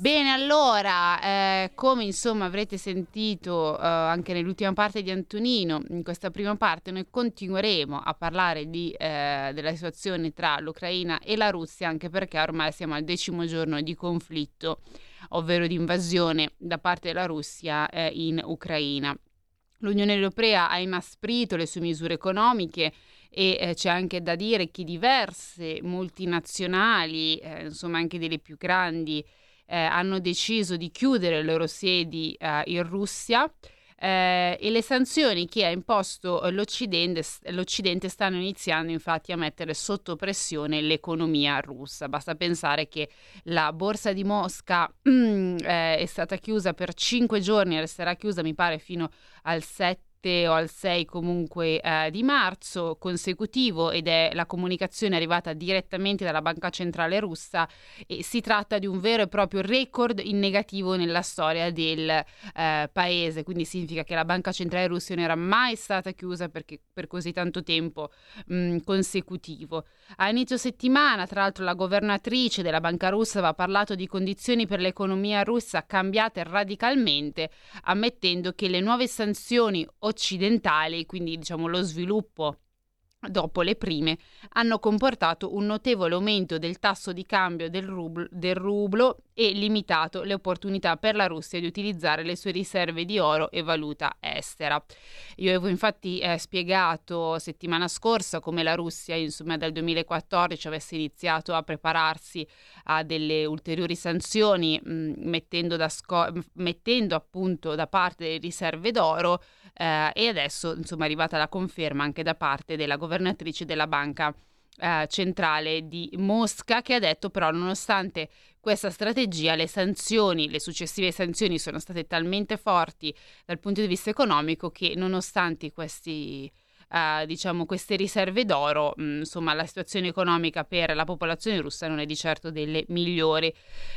Bene, allora, eh, come insomma avrete sentito eh, anche nell'ultima parte di Antonino, in questa prima parte noi continueremo a parlare di, eh, della situazione tra l'Ucraina e la Russia, anche perché ormai siamo al decimo giorno di conflitto, ovvero di invasione da parte della Russia eh, in Ucraina. L'Unione Europea ha inasprito le sue misure economiche e eh, c'è anche da dire che diverse multinazionali, eh, insomma anche delle più grandi, eh, hanno deciso di chiudere le loro sedi eh, in Russia. Eh, e le sanzioni che ha imposto l'Occidente, l'Occidente, stanno iniziando infatti a mettere sotto pressione l'economia russa. Basta pensare che la borsa di Mosca mm, è stata chiusa per cinque giorni, resterà chiusa mi pare fino al 7 o al 6 comunque eh, di marzo consecutivo ed è la comunicazione arrivata direttamente dalla Banca Centrale russa e si tratta di un vero e proprio record in negativo nella storia del eh, paese, quindi significa che la Banca Centrale russa non era mai stata chiusa perché, per così tanto tempo mh, consecutivo. A inizio settimana, tra l'altro, la governatrice della Banca russa aveva parlato di condizioni per l'economia russa cambiate radicalmente, ammettendo che le nuove sanzioni occidentali, quindi diciamo lo sviluppo dopo le prime, hanno comportato un notevole aumento del tasso di cambio del rublo, del rublo, e limitato le opportunità per la Russia di utilizzare le sue riserve di oro e valuta estera. Io avevo infatti eh, spiegato settimana scorsa come la Russia, insomma, dal 2014 avesse iniziato a prepararsi a delle ulteriori sanzioni, mh, mettendo, da sco- mettendo appunto da parte le riserve d'oro eh, e adesso insomma è arrivata la conferma anche da parte della governatrice della banca eh, centrale di Mosca che ha detto però nonostante questa strategia le sanzioni, le successive sanzioni sono state talmente forti dal punto di vista economico che nonostante questi Uh, diciamo, queste riserve d'oro, mh, mm, insomma, la situazione economica per la popolazione russa non è di certo delle migliori.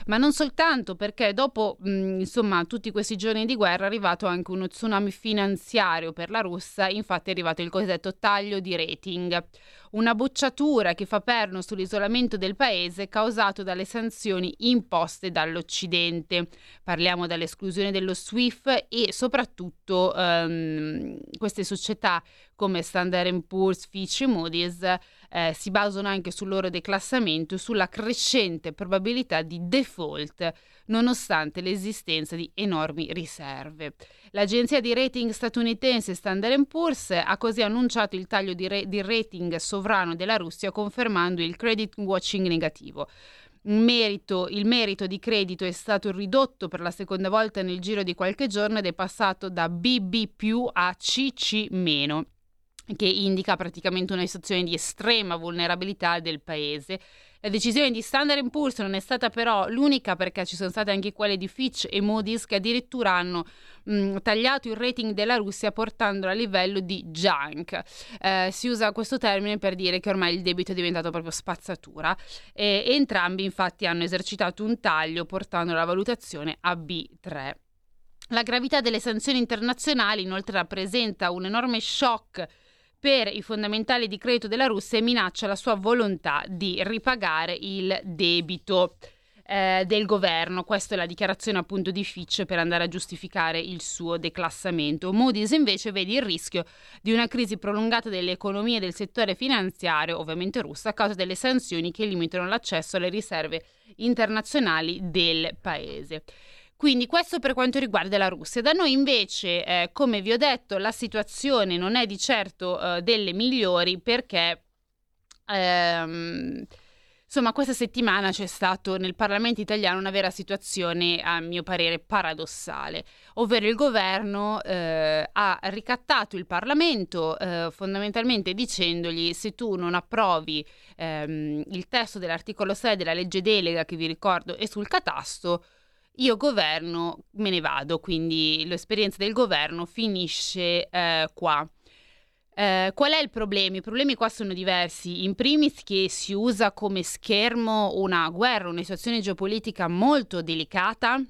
Ma non soltanto perché dopo, mh, mm, insomma, tutti questi giorni di guerra è arrivato anche uno tsunami finanziario per la Russia, infatti è arrivato il cosiddetto taglio di rating una bocciatura che fa perno sull'isolamento del paese causato dalle sanzioni imposte dall'Occidente. Parliamo dell'esclusione dello SWIFT e soprattutto ehm, queste società come Standard Poor's, Fitch e Moody's eh, si basano anche sul loro declassamento e sulla crescente probabilità di default nonostante l'esistenza di enormi riserve. L'agenzia di rating statunitense Standard Poor's ha così annunciato il taglio di, re- di rating sovrano della Russia confermando il credit watching negativo. Merito, il merito di credito è stato ridotto per la seconda volta nel giro di qualche giorno ed è passato da BB a CC che indica praticamente una situazione di estrema vulnerabilità del paese. La decisione di Standard Poor's non è stata però l'unica perché ci sono state anche quelle di Fitch e Moody's che addirittura hanno mh, tagliato il rating della Russia portandolo a livello di junk. Eh, si usa questo termine per dire che ormai il debito è diventato proprio spazzatura e, entrambi infatti hanno esercitato un taglio portando la valutazione a B3. La gravità delle sanzioni internazionali inoltre rappresenta un enorme shock per i fondamentali di credito della Russia e minaccia la sua volontà di ripagare il debito eh, del governo. Questa è la dichiarazione appunto di Fitch per andare a giustificare il suo declassamento. Moody's invece vede il rischio di una crisi prolungata delle economie del settore finanziario, ovviamente russa, a causa delle sanzioni che limitano l'accesso alle riserve internazionali del paese. Quindi questo per quanto riguarda la Russia. Da noi invece, eh, come vi ho detto, la situazione non è di certo eh, delle migliori perché... Ehm, Insomma, questa settimana c'è stato nel Parlamento italiano una vera situazione, a mio parere, paradossale, ovvero il governo eh, ha ricattato il Parlamento eh, fondamentalmente dicendogli se tu non approvi ehm, il testo dell'articolo 6 della legge delega che vi ricordo è sul catasto, io governo, me ne vado, quindi l'esperienza del governo finisce eh, qua. Eh, qual è il problema? I problemi qua sono diversi. In primis che si usa come schermo una guerra, una situazione geopolitica molto delicata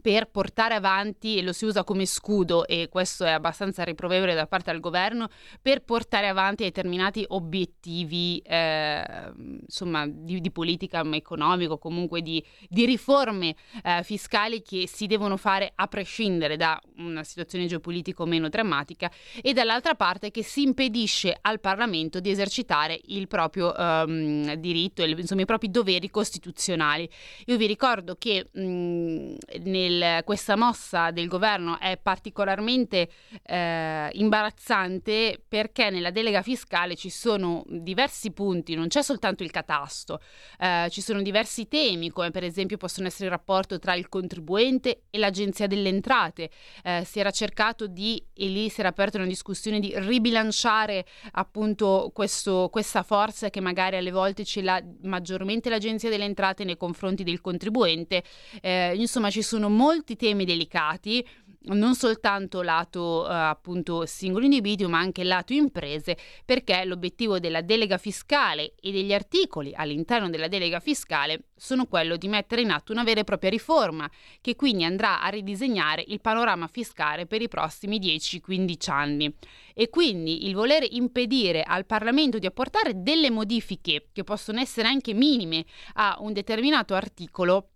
per portare avanti, e lo si usa come scudo, e questo è abbastanza riprovevole da parte del governo, per portare avanti determinati obiettivi eh, insomma, di, di, politica economica, comunque di, di riforme eh, fiscali che si devono fare a prescindere da una situazione geopolitica meno drammatica, e dall'altra parte che si impedisce al Parlamento di esercitare il proprio ehm, diritto, insomma, i propri doveri costituzionali. Io vi ricordo che mh, nel nel, questa mossa del governo è particolarmente eh, imbarazzante perché nella delega fiscale ci sono diversi punti, non c'è soltanto il catasto, eh, ci sono diversi temi come per esempio possono essere il rapporto tra il contribuente e l'agenzia delle entrate. Eh, si era cercato di, e lì si era aperta una discussione di ribilanciare appunto questo, questa forza che magari alle volte ce l'ha maggiormente l'agenzia delle entrate nei confronti del contribuente. Eh, insomma ci sono molti temi delicati non soltanto lato eh, appunto singolo individuo ma anche lato imprese perché l'obiettivo della delega fiscale e degli articoli all'interno della delega fiscale sono quello di mettere in atto una vera e propria riforma che quindi andrà a ridisegnare il panorama fiscale per i prossimi 10-15 anni. E quindi il voler impedire al Parlamento di apportare delle modifiche che possono essere anche minime a un determinato articolo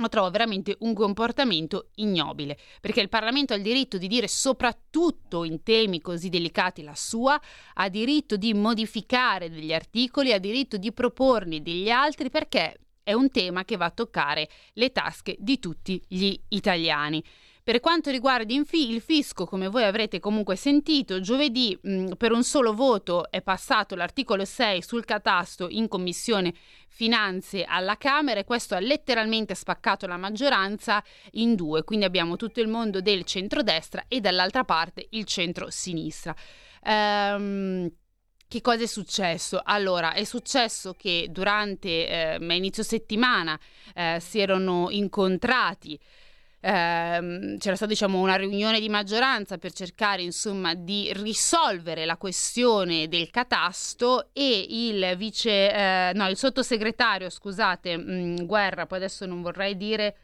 lo trovo veramente un comportamento ignobile, perché il Parlamento ha il diritto di dire soprattutto in temi così delicati la sua, ha diritto di modificare degli articoli, ha diritto di proporne degli altri perché è un tema che va a toccare le tasche di tutti gli italiani. Per quanto riguarda il fisco, come voi avrete comunque sentito, giovedì per un solo voto è passato l'articolo 6 sul catasto in commissione finanze alla Camera e questo ha letteralmente spaccato la maggioranza in due, quindi abbiamo tutto il mondo del centrodestra e dall'altra parte il centro-sinistra. Ehm, che cosa è successo? Allora, è successo che durante eh, inizio settimana eh, si erano incontrati ehm, c'era stata diciamo, una riunione di maggioranza per cercare insomma, di risolvere la questione del catasto e il vice, eh, no, il sottosegretario, scusate, mh, mm, Guerra, poi adesso non vorrei dire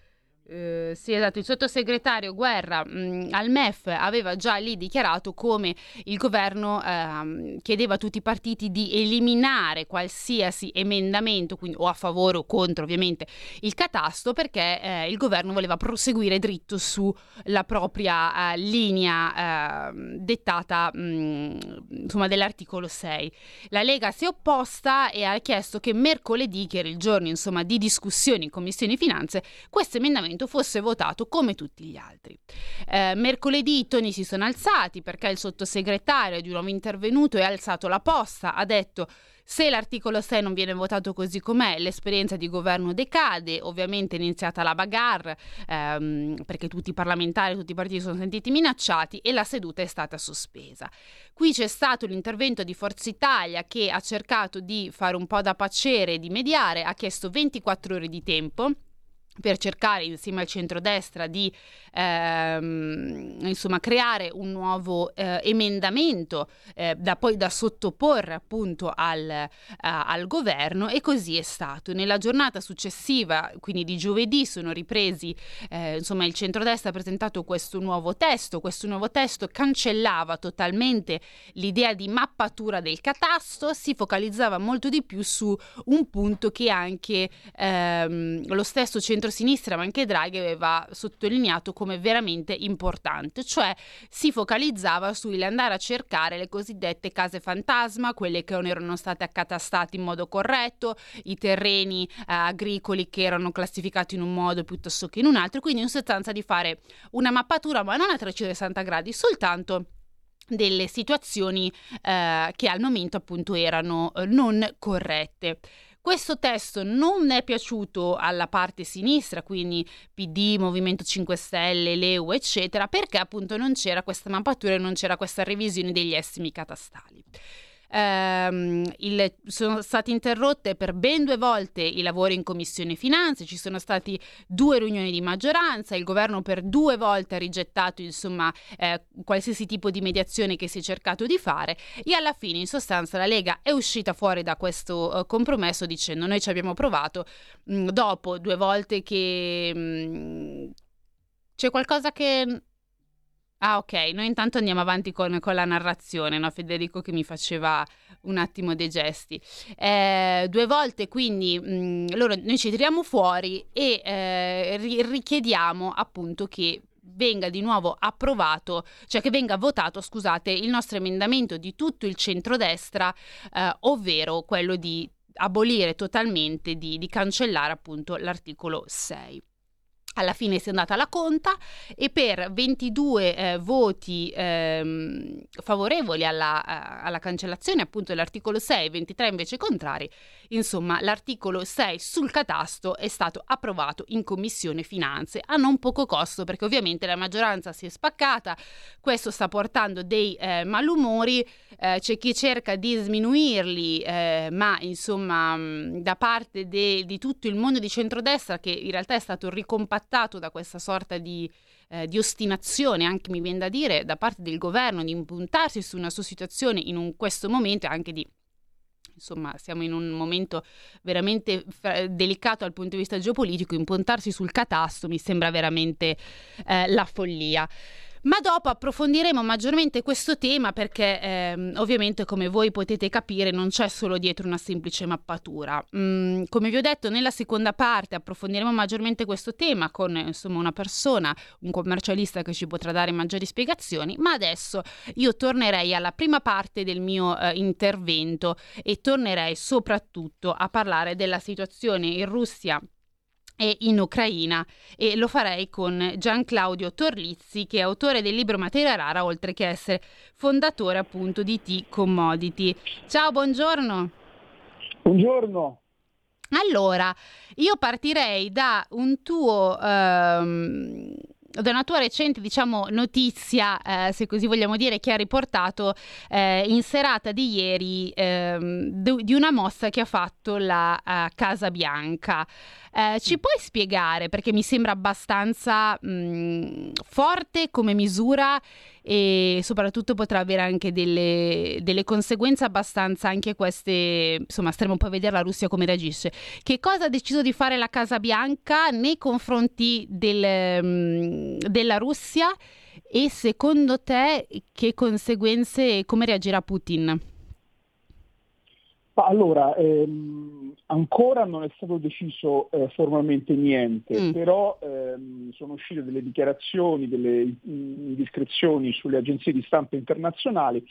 eh, sì, esatto, il sottosegretario Guerra mh, mm, al MEF aveva già lì dichiarato come il governo eh, chiedeva a tutti i partiti di eliminare qualsiasi emendamento, quindi o a favore o contro ovviamente il catasto, perché eh, il governo voleva proseguire dritto sulla propria eh, linea ehm, dettata mh, mm, insomma, dell'articolo 6. La Lega si è opposta e ha chiesto che mercoledì, che era il giorno insomma, di discussione in Commissione Finanze, questo emendamento emendamento fosse votato come tutti gli altri. Eh, mercoledì i toni si sono alzati perché il sottosegretario di nuovo intervenuto e ha alzato la posta, ha detto se l'articolo 6 non viene votato così com'è, l'esperienza di governo decade, ovviamente è iniziata la bagarre ehm, perché tutti i parlamentari, tutti i partiti sono sentiti minacciati e la seduta è stata sospesa. Qui c'è stato l'intervento di Forza Italia che ha cercato di fare un po' da pacere, di mediare, ha chiesto 24 ore di tempo per cercare insieme al centrodestra di ehm, insomma, creare un nuovo eh, emendamento eh, da poi da sottoporre appunto al, eh, al, governo e così è stato. Nella giornata successiva, quindi di giovedì, sono ripresi, eh, insomma il centrodestra ha presentato questo nuovo testo, questo nuovo testo cancellava totalmente l'idea di mappatura del catasto, si focalizzava molto di più su un punto che anche ehm, lo stesso centrodestra centrosinistra, ma anche Draghi aveva sottolineato come veramente importante, cioè si focalizzava sull'andare a cercare le cosiddette case fantasma, quelle che non erano state accatastate in modo corretto, i terreni eh, agricoli che erano classificati in un modo piuttosto che in un altro, quindi in sostanza di fare una mappatura, ma non a 360 gradi, soltanto delle situazioni eh, che al momento appunto erano eh, non corrette. Questo testo non è piaciuto alla parte sinistra, quindi PD, Movimento 5 Stelle, Leu, eccetera, perché appunto non c'era questa mappatura e non c'era questa revisione degli estimi catastali. Ehm, il, sono state interrotte per ben due volte i lavori in Commissione Finanze, ci sono stati due riunioni di maggioranza, il governo per due volte ha rigettato insomma eh, qualsiasi tipo di mediazione che si è cercato di fare e alla fine in sostanza la Lega è uscita fuori da questo uh, compromesso dicendo noi ci abbiamo provato mh, mm, dopo due volte che mh, mm, c'è qualcosa che Ah, ok. Noi intanto andiamo avanti con, con la narrazione, no? Federico che mi faceva un attimo dei gesti. Eh, due volte quindi mh, mm, loro, noi ci tiriamo fuori e eh, richiediamo appunto che venga di nuovo approvato, cioè che venga votato, scusate, il nostro emendamento di tutto il centrodestra, eh, ovvero quello di abolire totalmente, di, di cancellare appunto l'articolo 6. Alla fine si è andata alla conta e per 22 eh, voti ehm, favorevoli alla, uh, alla, cancellazione appunto dell'articolo 6, 23 invece contrari, insomma l'articolo 6 sul catasto è stato approvato in commissione finanze a non poco costo perché ovviamente la maggioranza si è spaccata, questo sta portando dei eh, malumori, eh, c'è chi cerca di sminuirli, eh, ma insomma mh, da parte de- di tutto il mondo di centrodestra che in realtà è stato ricompattato trattato da questa sorta di, eh, di, ostinazione, anche mi viene da dire, da parte del governo di impuntarsi su una sua situazione in un, questo momento e anche di insomma siamo in un momento veramente delicato dal punto di vista geopolitico, impuntarsi sul catasto mi sembra veramente eh, la follia. Ma dopo approfondiremo maggiormente questo tema perché ehm, ovviamente come voi potete capire non c'è solo dietro una semplice mappatura. Mm, come vi ho detto nella seconda parte approfondiremo maggiormente questo tema con insomma una persona, un commercialista che ci potrà dare maggiori spiegazioni, ma adesso io tornerei alla prima parte del mio eh, intervento e tornerei soprattutto a parlare della situazione in Russia e in Ucraina e lo farei con Gian Claudio Torlizzi che è autore del libro Materia Rara oltre che essere fondatore appunto di T-Commodity. Ciao, buongiorno. Buongiorno. Allora, io partirei da un tuo... Um, da una tua recente diciamo, notizia, eh, se così vogliamo dire, che ha riportato eh, in serata di ieri ehm, di una mossa che ha fatto la uh, Casa Bianca. Eh, ci puoi spiegare, perché mi sembra abbastanza mh, forte come misura e soprattutto potrà avere anche delle, delle, conseguenze abbastanza anche queste, insomma staremo poi a vedere la Russia come reagisce. Che cosa ha deciso di fare la Casa Bianca nei confronti del, mh, della Russia e secondo te che conseguenze, come reagirà Putin? Allora, ehm, ancora non è stato deciso eh, formalmente niente, mm. però ehm, sono uscite delle dichiarazioni, delle indiscrezioni sulle agenzie di stampa internazionali,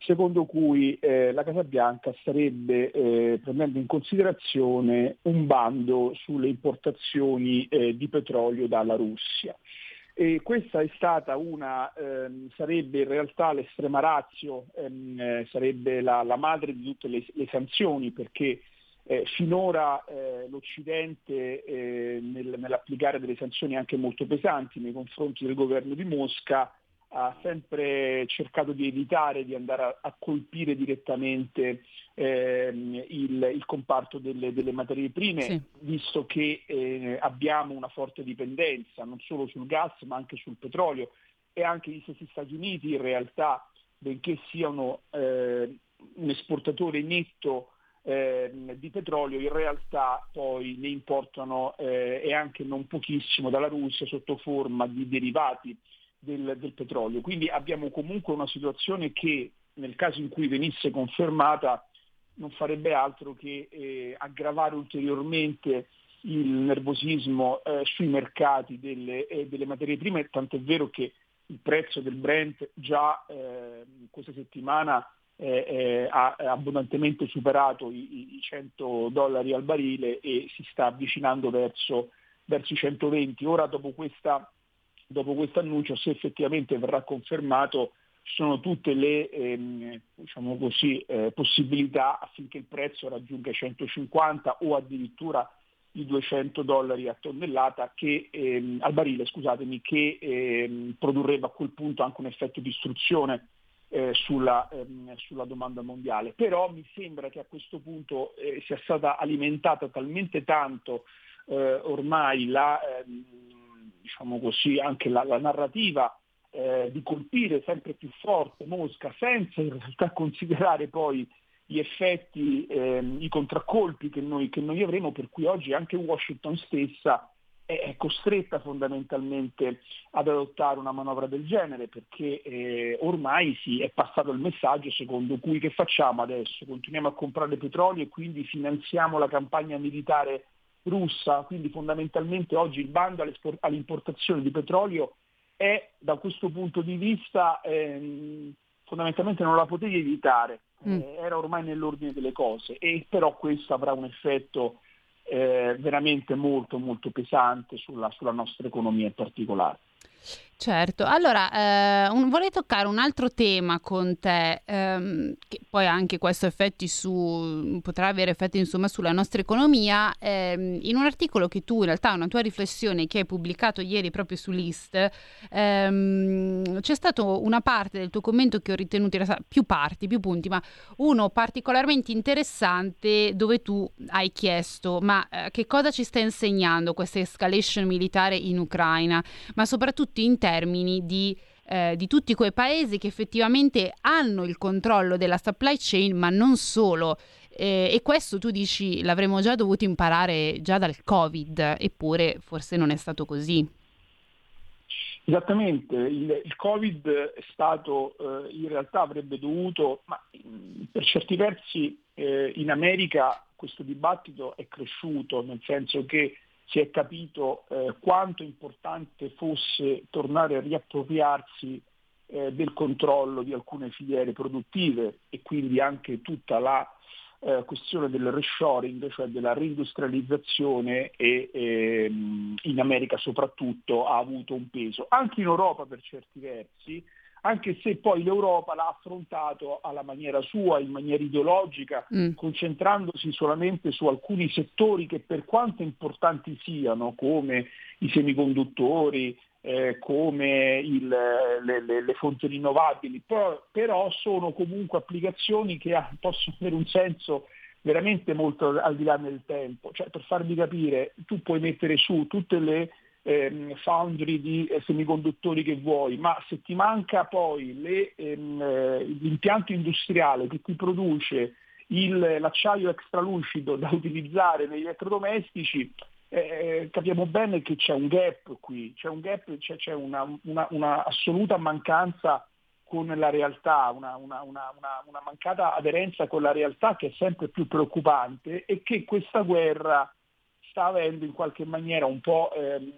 secondo cui eh, la Casa Bianca starebbe eh, prendendo in considerazione un bando sulle importazioni eh, di petrolio dalla Russia. E questa è stata una, ehm, sarebbe in realtà l'estrema razio, ehm, eh, sarebbe la, la, madre di tutte le, le sanzioni perché eh, finora eh, l'Occidente eh, nel, nell'applicare delle sanzioni anche molto pesanti nei confronti del governo di Mosca ha sempre cercato di evitare di andare a, a colpire direttamente ehm, il, il, comparto delle, delle materie prime, sì. visto che eh, abbiamo una forte dipendenza non solo sul gas ma anche sul petrolio e anche gli stessi Stati Uniti in realtà, benché siano eh, un esportatore netto di petrolio, in realtà poi ne importano eh, e anche non pochissimo dalla Russia sotto forma di derivati del, del petrolio. Quindi abbiamo comunque una situazione che nel caso in cui venisse confermata non farebbe altro che eh, aggravare ulteriormente il nervosismo eh, sui mercati delle, eh, delle, materie prime, tant'è vero che il prezzo del Brent già eh, questa settimana eh, eh, ha abbondantemente superato i, i, 100 dollari al barile e si sta avvicinando verso, verso i 120. Ora dopo questa dopo questo annuncio, se effettivamente verrà confermato, sono tutte le ehm, diciamo così, eh, possibilità affinché il prezzo raggiunga i 150 o addirittura i 200 dollari a tonnellata che, ehm, al barile scusatemi, che ehm, produrrebbe a quel punto anche un effetto di istruzione eh, sulla, ehm, sulla, domanda mondiale. Però mi sembra che a questo punto eh, sia stata alimentata talmente tanto eh, ormai la, ehm, diciamo così, anche la, la narrativa eh, di colpire sempre più forte Mosca senza in realtà considerare poi gli effetti, ehm, i contraccolpi che noi, che noi avremo, per cui oggi anche Washington stessa è costretta fondamentalmente ad adottare una manovra del genere perché eh, ormai sì, è passato il messaggio secondo cui che facciamo adesso? Continuiamo a comprare petrolio e quindi finanziamo la campagna militare russa, quindi fondamentalmente oggi il bando all'importazione di petrolio è da questo punto di vista ehm, fondamentalmente non la potevi evitare, mm. eh, era ormai nell'ordine delle cose e però questo avrà un effetto eh, veramente molto molto pesante sulla, sulla nostra economia in particolare. Certo, allora eh, un, vorrei toccare un altro tema con te, ehm, che poi anche questo effetti su, potrà avere effetti insomma sulla nostra economia. Ehm, in un articolo che tu, in realtà una tua riflessione che hai pubblicato ieri proprio su List, ehm, c'è stata una parte del tuo commento che ho ritenuto, più parti, più punti, ma uno particolarmente interessante dove tu hai chiesto ma eh, che cosa ci sta insegnando questa escalation militare in Ucraina, ma soprattutto in termini di, eh, di tutti quei paesi che effettivamente hanno il controllo della supply chain, ma non solo. Eh, e questo tu dici l'avremmo già dovuto imparare già dal Covid, eppure forse non è stato così. Esattamente, il, il Covid è stato, eh, in realtà avrebbe dovuto, ma per certi versi eh, in America questo dibattito è cresciuto, nel senso che si è capito eh, quanto importante fosse tornare a riappropriarsi eh, del controllo di alcune filiere produttive e quindi anche tutta la eh, questione del reshoring, cioè della reindustrializzazione e ehm, in America soprattutto ha avuto un peso. Anche in Europa per certi versi, anche se poi l'Europa l'ha affrontato alla maniera sua, in maniera ideologica, mm. concentrandosi solamente su alcuni settori che per quanto importanti siano, come i semiconduttori, eh, come il, le, le, le, fonti rinnovabili, però, però, sono comunque applicazioni che ha, possono avere un senso veramente molto al di là del tempo. Cioè, per farvi capire, tu puoi mettere su tutte le ehm, foundry di eh, semiconduttori che vuoi, ma se ti manca poi le, ehm, eh, l'impianto industriale che ti produce il, l'acciaio extralucido da utilizzare negli elettrodomestici, eh, eh, capiamo bene che c'è un gap qui, c'è un gap, c'è, c'è una, una, una, assoluta mancanza con la realtà, una, una, mancata aderenza con la realtà che è sempre più preoccupante e che questa guerra sta avendo in qualche maniera un po' ehm,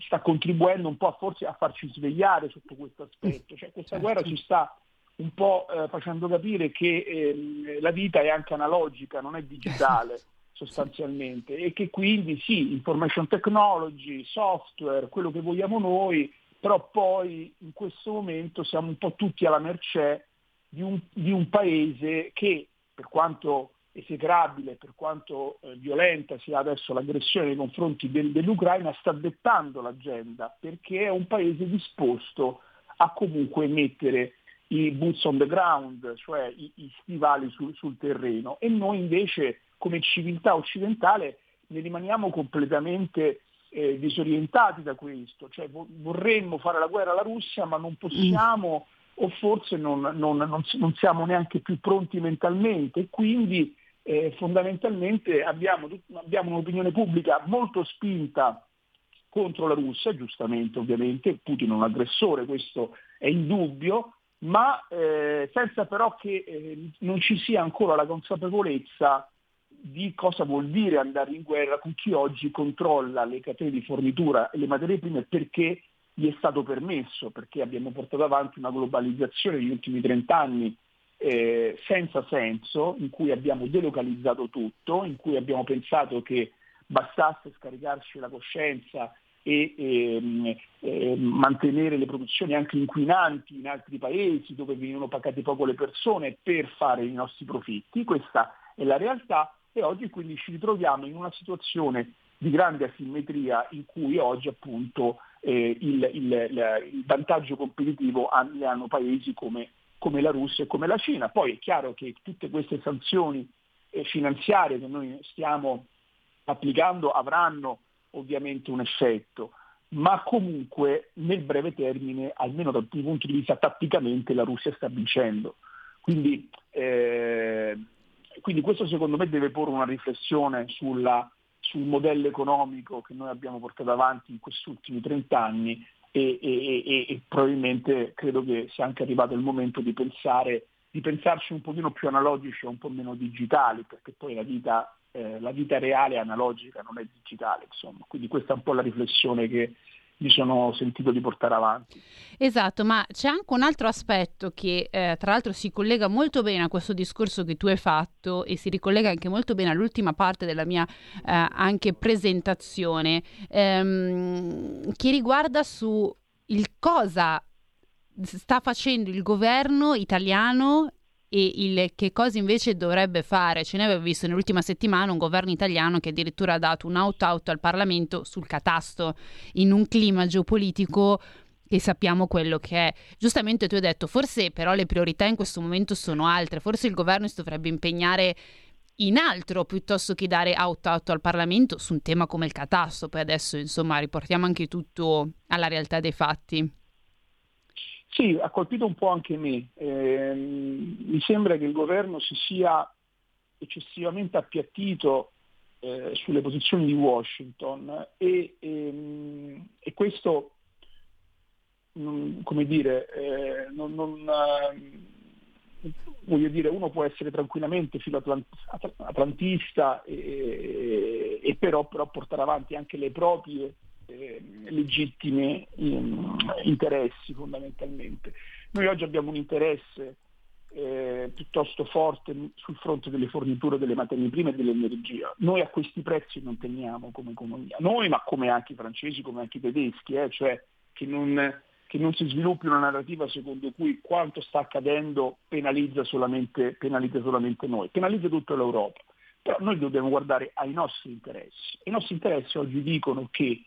sta contribuendo un po' a forse a farci svegliare sotto questo aspetto. Cioè, questa certo. guerra ci sta un po' eh, facendo capire che eh, la vita è anche analogica, non è digitale sostanzialmente e che quindi sì, information technology, software, quello che vogliamo noi, però poi in questo momento siamo un po' tutti alla mercé di un, di un paese che per quanto esecrabile, per quanto eh, violenta sia adesso l'aggressione nei confronti del, dell'Ucraina, sta dettando l'agenda perché è un paese disposto a comunque mettere i boots on the ground, cioè i, i stivali sul, sul terreno. E noi invece come civiltà occidentale ne rimaniamo completamente eh, disorientati da questo, cioè vorremmo fare la guerra alla Russia ma non possiamo o forse non, non, non, non siamo neanche più pronti mentalmente. E quindi eh, fondamentalmente abbiamo, abbiamo un'opinione pubblica molto spinta contro la Russia, giustamente ovviamente, Putin è un aggressore, questo è indubbio, ma eh, senza però che eh, non ci sia ancora la consapevolezza di cosa vuol dire andare in guerra con chi oggi controlla le catene di fornitura e le materie prime perché gli è stato permesso, perché abbiamo portato avanti una globalizzazione negli ultimi 30 anni eh, senza senso, in cui abbiamo delocalizzato tutto, in cui abbiamo pensato che bastasse scaricarci la coscienza e ehm, eh, mantenere le produzioni anche inquinanti in altri paesi dove venivano pagate poco le persone per fare i nostri profitti. Questa è la realtà e oggi quindi ci ritroviamo in una situazione di grande asimmetria in cui oggi appunto eh, il, il, il, vantaggio competitivo hanno paesi come, come, la Russia e come la Cina. Poi è chiaro che tutte queste sanzioni eh, finanziarie che noi stiamo applicando avranno ovviamente un effetto, ma comunque nel breve termine, almeno dal punto di vista tatticamente, la Russia sta vincendo. Quindi, eh, quindi questo secondo me deve porre una riflessione sulla, sul modello economico che noi abbiamo portato avanti in questi ultimi 30 anni e, e, e, probabilmente credo che sia anche arrivato il momento di pensare di pensarci un pochino più analogici e un po' meno digitali, perché poi la vita eh, la vita reale è analogica, non è digitale, insomma. Quindi questa è un po' la riflessione che mi sono sentito di portare avanti. Esatto, ma c'è anche un altro aspetto che eh, tra l'altro si collega molto bene a questo discorso che tu hai fatto e si ricollega anche molto bene all'ultima parte della mia eh, presentazione, ehm, che riguarda su il cosa sta facendo il governo italiano e il che cosa invece dovrebbe fare. Ce ne aveva visto nell'ultima settimana un governo italiano che addirittura ha dato un out-out al Parlamento sul catasto in un clima geopolitico che sappiamo quello che è. Giustamente tu hai detto, forse però le priorità in questo momento sono altre, forse il governo si dovrebbe impegnare in altro piuttosto che dare out-out al Parlamento su un tema come il catasto. Poi adesso insomma riportiamo anche tutto alla realtà dei fatti. Sì, ha colpito un po' anche me. Eh, mi sembra che il governo si sia eccessivamente appiattito eh, sulle posizioni di Washington e, e, ehm, e questo, come dire, eh, non, non eh, voglio dire, uno può essere tranquillamente filoatlantista e, e però, però portare avanti anche le proprie eh, legittimi um, interessi fondamentalmente. Noi oggi abbiamo un interesse eh, piuttosto forte sul fronte delle forniture delle materie prime e dell'energia. Noi a questi prezzi non teniamo come economia, noi ma come anche i francesi, come anche i tedeschi, eh, cioè che non, che non, si sviluppi una narrativa secondo cui quanto sta accadendo penalizza solamente, penalizza solamente noi, penalizza tutta l'Europa. Però noi dobbiamo guardare ai nostri interessi. I nostri interessi oggi dicono che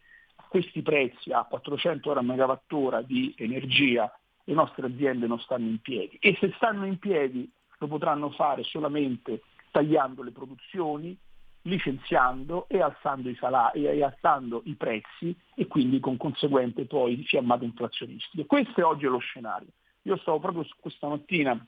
questi prezzi a 400 euro a megawattora di energia le nostre aziende non stanno in piedi e se stanno in piedi lo potranno fare solamente tagliando le produzioni, licenziando e alzando i salari e alzando i prezzi e quindi con conseguente poi fiammate inflazionistiche. Questo è oggi lo scenario. Io stavo proprio questa mattina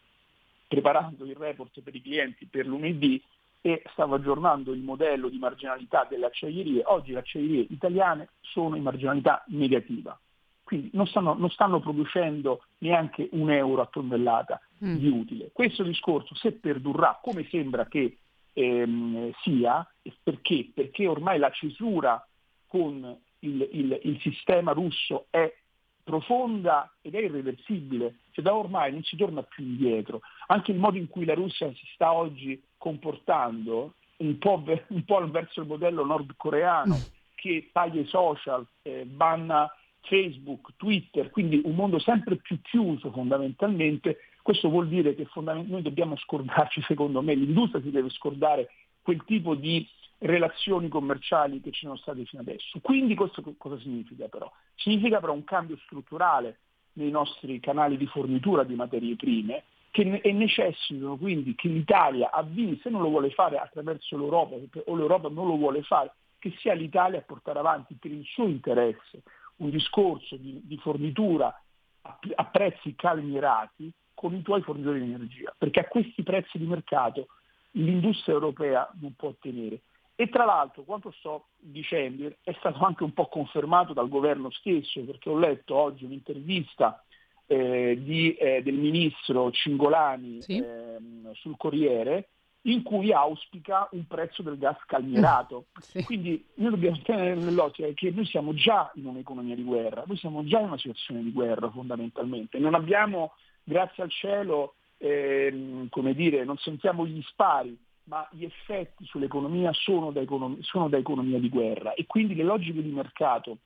preparando il report per i clienti per lunedì e stavo aggiornando il modello di marginalità delle acciaierie. Oggi le acciaierie italiane sono in marginalità negativa, quindi non stanno, non stanno producendo neanche un euro a tonnellata mm. di utile. Questo discorso, se perdurrà, come sembra che ehm, sia, perché? Perché ormai la cesura con il, il, il sistema russo è profonda ed è irreversibile, cioè da ormai non si torna più indietro. Anche il modo in cui la Russia si sta oggi comportando, un po', un po verso il modello nordcoreano, mm. che taglia i social, eh, banna Facebook, Twitter, quindi un mondo sempre più chiuso fondamentalmente, questo vuol dire che noi dobbiamo scordarci, secondo me, l'industria si deve scordare quel tipo di relazioni commerciali che ci sono state fino adesso. Quindi questo cosa significa però? Significa però un cambio strutturale nei nostri canali di fornitura di materie prime che, e necessitano quindi che l'Italia avvii, se non lo vuole fare attraverso l'Europa o l'Europa non lo vuole fare, che sia l'Italia a portare avanti per il suo interesse un discorso di, di fornitura a, a prezzi calmierati con i tuoi fornitori di energia, perché a questi prezzi di mercato l'industria europea non può ottenere. E tra l'altro, quanto sto dicendo, è stato anche un po' confermato dal governo stesso, perché ho letto oggi un'intervista eh, di, eh, del ministro Cingolani sì. eh, sul Corriere, in cui auspica un prezzo del gas calmierato. Sì. Quindi noi dobbiamo tenere nell'occhio che noi siamo già in un'economia di guerra, noi siamo già in una situazione di guerra fondamentalmente. Non abbiamo, grazie al cielo, ehm, come dire, non sentiamo gli spari, ma gli effetti sull'economia sono da, econom- sono da economia di guerra e quindi le logiche di mercato,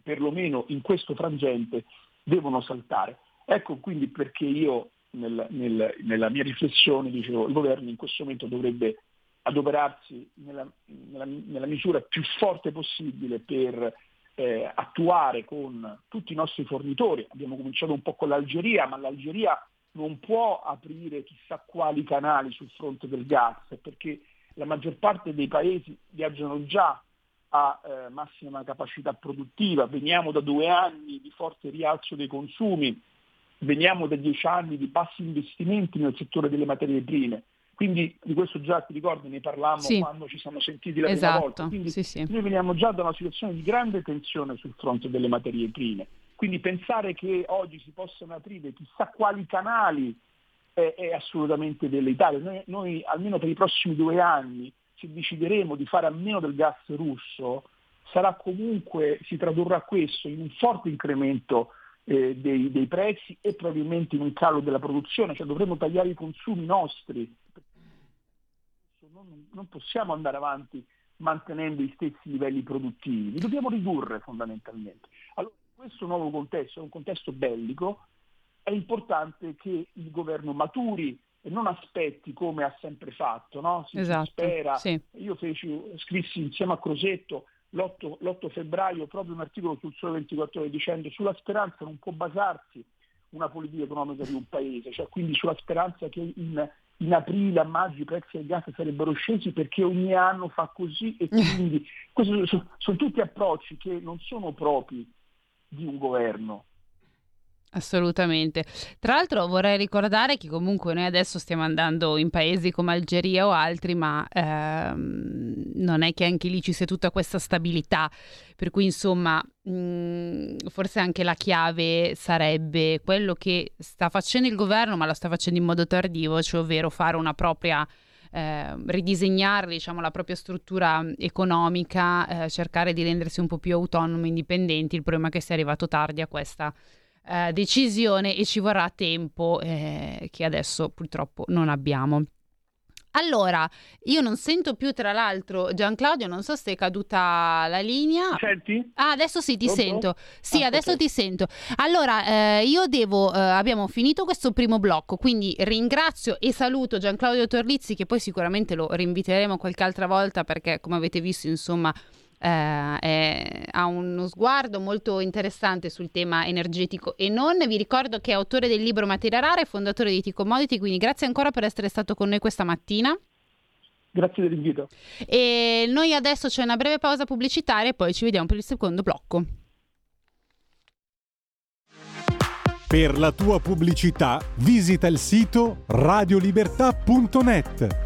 perlomeno in questo frangente, devono saltare. Ecco quindi perché io nel, nel, nella mia riflessione dicevo il governo in questo momento dovrebbe adoperarsi nella, nella, nella misura più forte possibile per eh, attuare con tutti i nostri fornitori. Abbiamo cominciato un po' con l'Algeria, ma l'Algeria non può aprire chissà quali canali sul fronte del gas, perché la maggior parte dei paesi viaggiano già a eh, massima capacità produttiva, veniamo da due anni di forte rialzo dei consumi, veniamo da dieci anni di bassi investimenti nel settore delle materie prime. Quindi di questo già ti ricordi, ne parlammo sì. quando ci siamo sentiti la esatto. prima volta. Quindi sì, sì. noi veniamo già da una situazione di grande tensione sul fronte delle materie prime. Quindi pensare che oggi si possano aprire chissà quali canali è, è assolutamente deleitario. Noi, noi, almeno per i prossimi due anni, se decideremo di fare a meno del gas russo, sarà comunque, si tradurrà questo in un forte incremento eh, dei, dei, prezzi e probabilmente in un calo della produzione, cioè dovremo tagliare i consumi nostri. Non, non possiamo andare avanti mantenendo gli stessi livelli produttivi, li dobbiamo ridurre fondamentalmente. Allora, questo nuovo contesto è un contesto bellico, è importante che il governo maturi non aspetti come ha sempre fatto, no? si, esatto, spera. Sì. Io feci, scrissi insieme a Crosetto l'8, l'8 febbraio proprio un articolo sul Sole 24 ore dicendo sulla speranza non può basarsi una politica economica di un paese, cioè quindi sulla speranza che in, in aprile, a maggio i prezzi del gas sarebbero scesi perché ogni anno fa così e quindi questi sono, sono tutti approcci che non sono propri di un governo. Assolutamente. Tra l'altro vorrei ricordare che comunque noi adesso stiamo andando in paesi come Algeria o altri, ma ehm, non è che anche lì ci sia tutta questa stabilità, per cui insomma mh, mm, forse anche la chiave sarebbe quello che sta facendo il governo, ma lo sta facendo in modo tardivo, cioè ovvero fare una propria... Eh, ridisegnare diciamo, la propria struttura economica, eh, cercare di rendersi un po' più autonomi, indipendenti. Il problema è che si è arrivato tardi a questa eh, decisione e ci vorrà tempo eh, che adesso purtroppo non abbiamo. Allora, io non sento più tra l'altro Gian Claudio, non so se è caduta la linea. Senti? Ah, adesso sì, ti Pronto? sento. Sì, ah, adesso okay. ti sento. Allora, eh, io devo, eh, abbiamo finito questo primo blocco, quindi ringrazio e saluto Gian Claudio Torlizzi che poi sicuramente lo rinviteremo qualche altra volta perché come avete visto, insomma, eh, è, ha uno sguardo molto interessante sul tema energetico e non. Vi ricordo che è autore del libro Materia Rara e fondatore di T-Commodity, quindi grazie ancora per essere stato con noi questa mattina. Grazie dell'invito. E noi adesso c'è una breve pausa pubblicitaria e poi ci vediamo per il secondo blocco. Per la tua pubblicità visita il sito radiolibertà.net.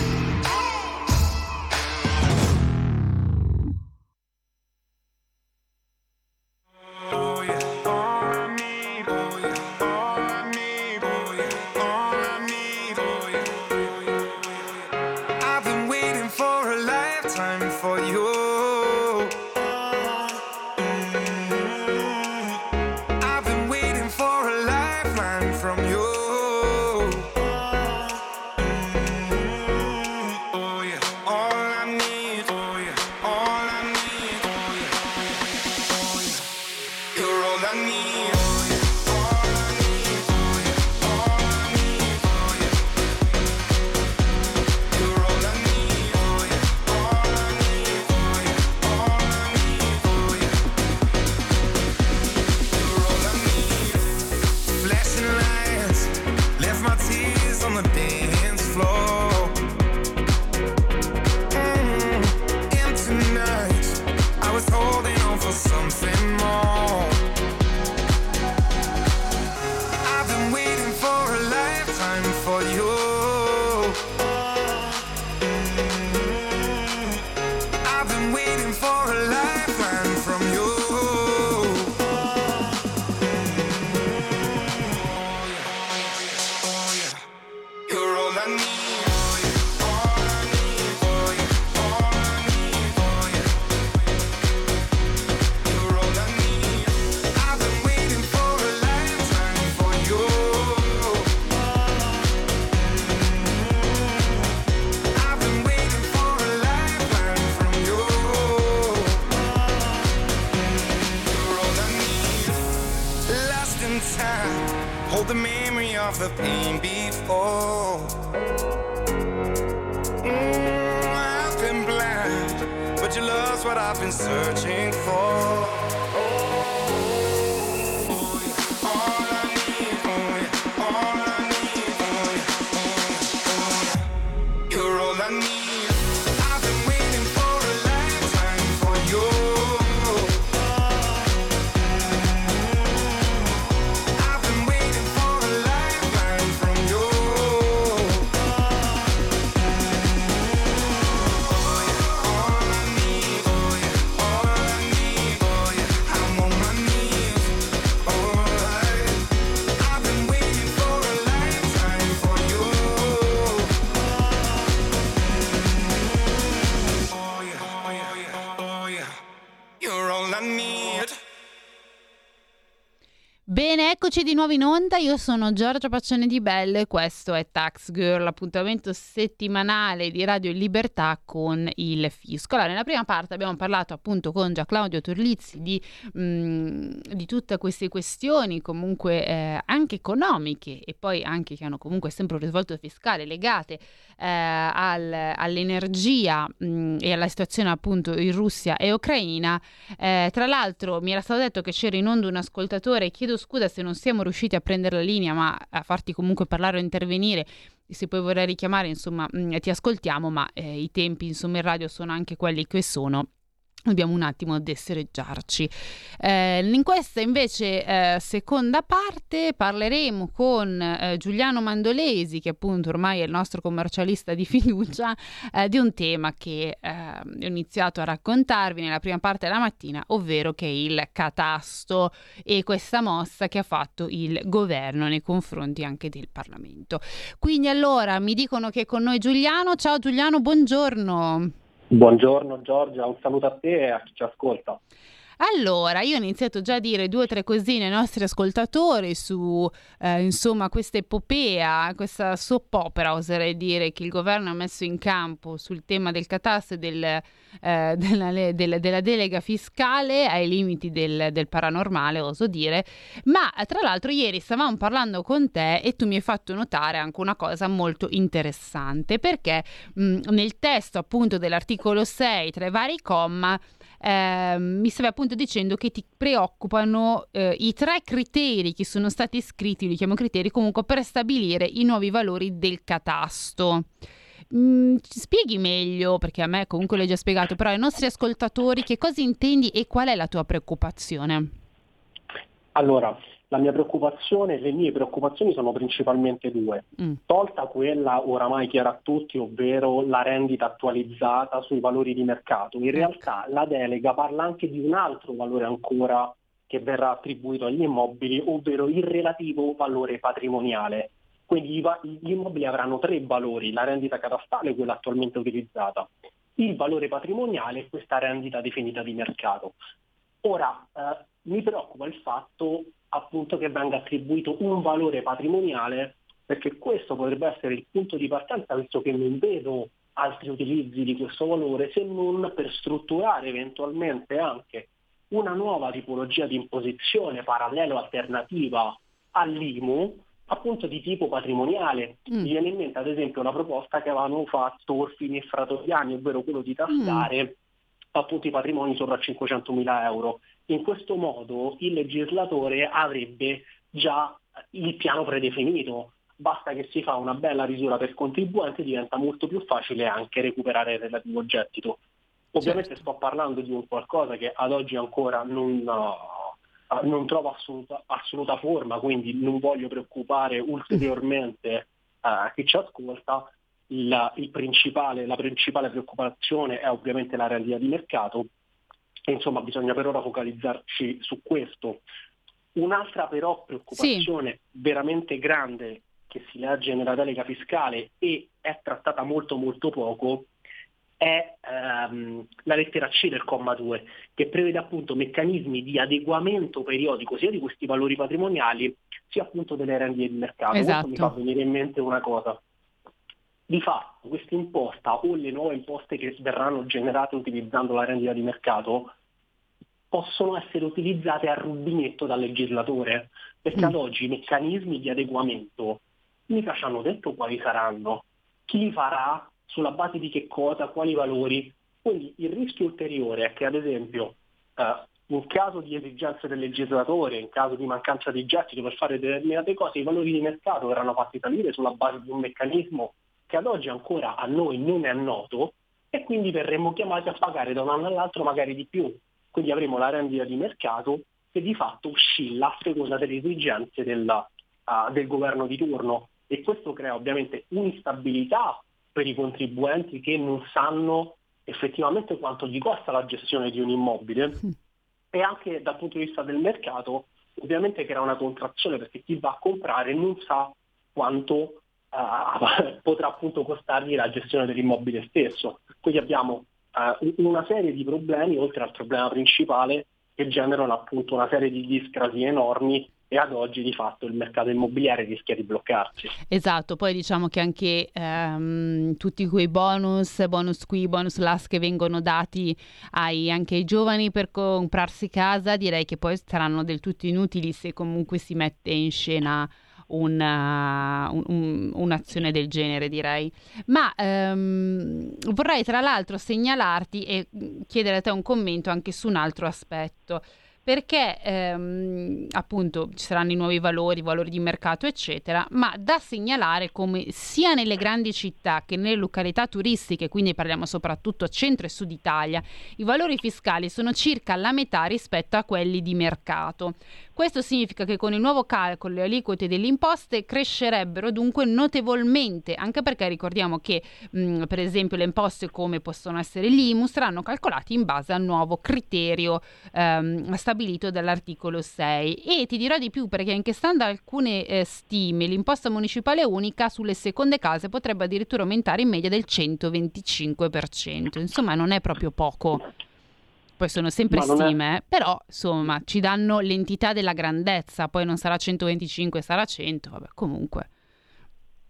Eccoci di nuovo in onda, io sono Giorgia Paccione di Belle e questo è Tax Girl, l'appuntamento settimanale di Radio Libertà con il fisco. Allora, nella prima parte abbiamo parlato appunto con Gia Claudio Turlizzi di, mm, di tutte queste questioni comunque eh, anche economiche e poi anche che hanno comunque sempre un risvolto fiscale legate eh, al, all'energia mh, mm, e alla situazione appunto in Russia e Ucraina. Eh, tra l'altro mi era stato detto che c'era in onda un ascoltatore, chiedo scusa se non siamo riusciti a prendere la linea, ma a farti comunque parlare o intervenire. Se poi vorrei richiamare, insomma, mh, mm, ti ascoltiamo, ma eh, i tempi, insomma, in radio sono anche quelli che sono Dobbiamo un attimo dessereggiarci. Eh, in questa invece eh, seconda parte parleremo con eh, Giuliano Mandolesi, che appunto ormai è il nostro commercialista di fiducia, eh, di un tema che eh, ho iniziato a raccontarvi nella prima parte della mattina, ovvero che è il catasto e questa mossa che ha fatto il governo nei confronti anche del Parlamento. Quindi allora mi dicono che è con noi Giuliano. Ciao Giuliano, buongiorno. Buongiorno Giorgia, un saluto a te e a chi ci ascolta. Allora, io ho iniziato già a dire due o tre cosine ai nostri ascoltatori su, eh, insomma, questa epopea, questa soap opera, oserei dire, che il governo ha messo in campo sul tema del catasto e del, eh, della, della, della, delega fiscale ai limiti del, del, paranormale, oso dire. Ma tra l'altro ieri stavamo parlando con te e tu mi hai fatto notare anche una cosa molto interessante, perché mh, nel testo appunto dell'articolo 6, tra i vari comma, eh, mi stavi appunto dicendo che ti preoccupano eh, i tre criteri che sono stati scritti, li chiamo criteri comunque, per stabilire i nuovi valori del catasto. Mm, spieghi meglio, perché a me comunque l'hai già spiegato, però ai nostri ascoltatori che cosa intendi e qual è la tua preoccupazione? Allora, la mia preoccupazione, le mie preoccupazioni sono principalmente due. Mm. Tolta quella oramai chiara a tutti, ovvero la rendita attualizzata sui valori di mercato, in ecco. realtà la delega parla anche di un altro valore ancora che verrà attribuito agli immobili, ovvero il relativo valore patrimoniale. Quindi gli immobili avranno tre valori, la rendita catastale, quella attualmente utilizzata, il valore patrimoniale e questa rendita definita di mercato. Ora, eh, mi preoccupa il fatto appunto che venga attribuito un valore patrimoniale perché questo potrebbe essere il punto di partenza visto che non vedo altri utilizzi di questo valore se non per strutturare eventualmente anche una nuova tipologia di imposizione parallela alternativa all'IMU appunto di tipo patrimoniale. Mm. Mi viene in mente ad esempio la proposta che avevano fatto Orfini e Fratoriani, ovvero quello di tassare mm. appunto i patrimoni sopra 500.000 euro. In questo modo il legislatore avrebbe già il piano predefinito, basta che si fa una bella risura per contribuente diventa molto più facile anche recuperare il relativo gettito. Ovviamente certo. sto parlando di un qualcosa che ad oggi ancora non, uh, non trova assoluta, assoluta, forma, quindi non voglio preoccupare ulteriormente uh, chi ci ascolta. Il principale, la principale preoccupazione è ovviamente la realtà di mercato insomma bisogna per ora focalizzarci su questo. Un'altra però preoccupazione sì. veramente grande che si legge nella delega fiscale e è trattata molto molto poco è ehm, la lettera C del comma 2, che prevede appunto meccanismi di adeguamento periodico sia di questi valori patrimoniali sia appunto delle rendite di mercato. Esatto. Questo mi fa venire in mente una cosa. Di fatto questa imposta o le nuove imposte che verranno generate utilizzando la rendita di mercato possono essere utilizzate a rubinetto dal legislatore, perché mm. ad oggi i meccanismi di adeguamento mica ci hanno detto quali saranno, chi li farà, sulla base di che cosa, quali valori. Quindi il rischio ulteriore è che ad esempio eh, in caso di esigenze del legislatore, in caso di mancanza di gettito per fare determinate cose, i valori di mercato verranno fatti salire sulla base di un meccanismo che ad oggi ancora a noi non è noto e quindi verremo chiamati a pagare da un anno all'altro magari di più. Quindi avremo la rendita di mercato che di fatto oscilla a seconda delle esigenze del, uh, del governo di turno e questo crea ovviamente un'instabilità per i contribuenti che non sanno effettivamente quanto gli costa la gestione di un immobile mm. e anche dal punto di vista del mercato ovviamente crea una contrazione perché chi va a comprare non sa quanto uh, potrà appunto costargli la gestione dell'immobile stesso. Quindi abbiamo uh, una serie di problemi oltre al problema principale che generano appunto una serie di discrasie enormi e ad oggi di fatto il mercato immobiliare rischia di bloccarsi. Esatto, poi diciamo che anche ehm, tutti quei bonus, bonus qui, bonus là che vengono dati ai, anche ai giovani per comprarsi casa, direi che poi saranno del tutto inutili se comunque si mette in scena una, un, un'azione del genere, direi. Ma ehm, vorrei tra l'altro segnalarti e chiedere a te un commento anche su un altro aspetto perché ehm, appunto ci saranno i nuovi valori, valori di mercato, eccetera, ma da segnalare come sia nelle grandi città che nelle località turistiche, quindi parliamo soprattutto centro e sud Italia, i valori fiscali sono circa la metà rispetto a quelli di mercato. Questo significa che con il nuovo calcolo le aliquote delle imposte crescerebbero dunque notevolmente, anche perché ricordiamo che mh, per esempio le imposte come possono essere l'IMU saranno calcolate in base al nuovo criterio ehm, stabilito dall'articolo 6 e ti dirò di più perché anche stando alcune eh, stime l'imposta municipale unica sulle seconde case potrebbe addirittura aumentare in media del 125%, insomma non è proprio poco. Poi sono sempre stime, è... però insomma ci danno l'entità della grandezza, poi non sarà 125, sarà 100, vabbè, comunque.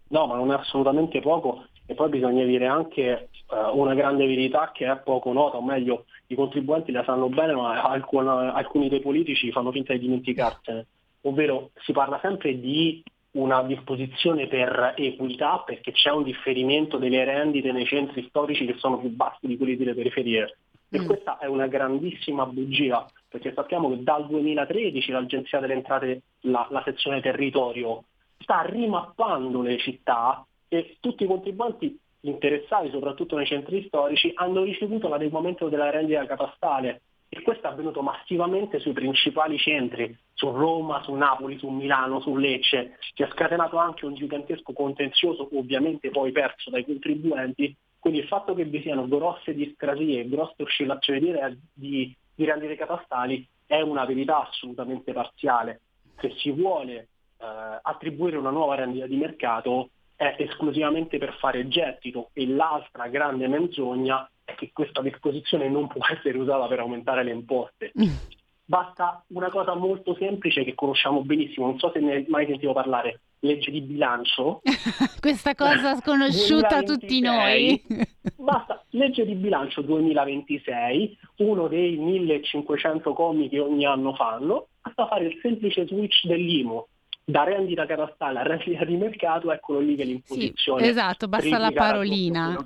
No, ma non è assolutamente poco e poi bisogna dire anche uh, una grande verità che è poco nota, o meglio i contribuenti la sanno bene, ma alcun, alcuni dei politici fanno finta di dimenticarsene, ovvero si parla sempre di una disposizione per equità perché c'è un differimento delle rendite nei centri storici che sono più bassi di quelli delle periferie. E mm. questa è una grandissima bugia, perché sappiamo che dal 2013 l'Agenzia delle Entrate, la, la sezione territorio, sta rimappando le città e tutti i contribuenti interessati, soprattutto nei centri storici, hanno ricevuto l'adeguamento della rendita catastale. E questo è avvenuto massivamente sui principali centri, su Roma, su Napoli, su Milano, su Lecce, si è scatenato anche un gigantesco contenzioso, ovviamente poi perso dai contribuenti, quindi il fatto che vi siano grosse discrasie, grosse oscillazioni di, di, di rendite catastali è una verità assolutamente parziale. Se si vuole eh, attribuire una nuova rendita di mercato è esclusivamente per fare gettito e l'altra grande menzogna è che questa disposizione non può essere usata per aumentare le imposte. Mm. Basta una cosa molto semplice che conosciamo benissimo, non so se ne hai mai sentito parlare, legge di bilancio. Questa cosa sconosciuta 2026, a tutti noi. basta, legge di bilancio 2026, uno dei 1500 commi che ogni anno fanno, basta fare il semplice switch dell'IMO da rendita catastale a rendita di mercato, eccolo lì che l'imposizione. Sì, esatto, basta la parolina.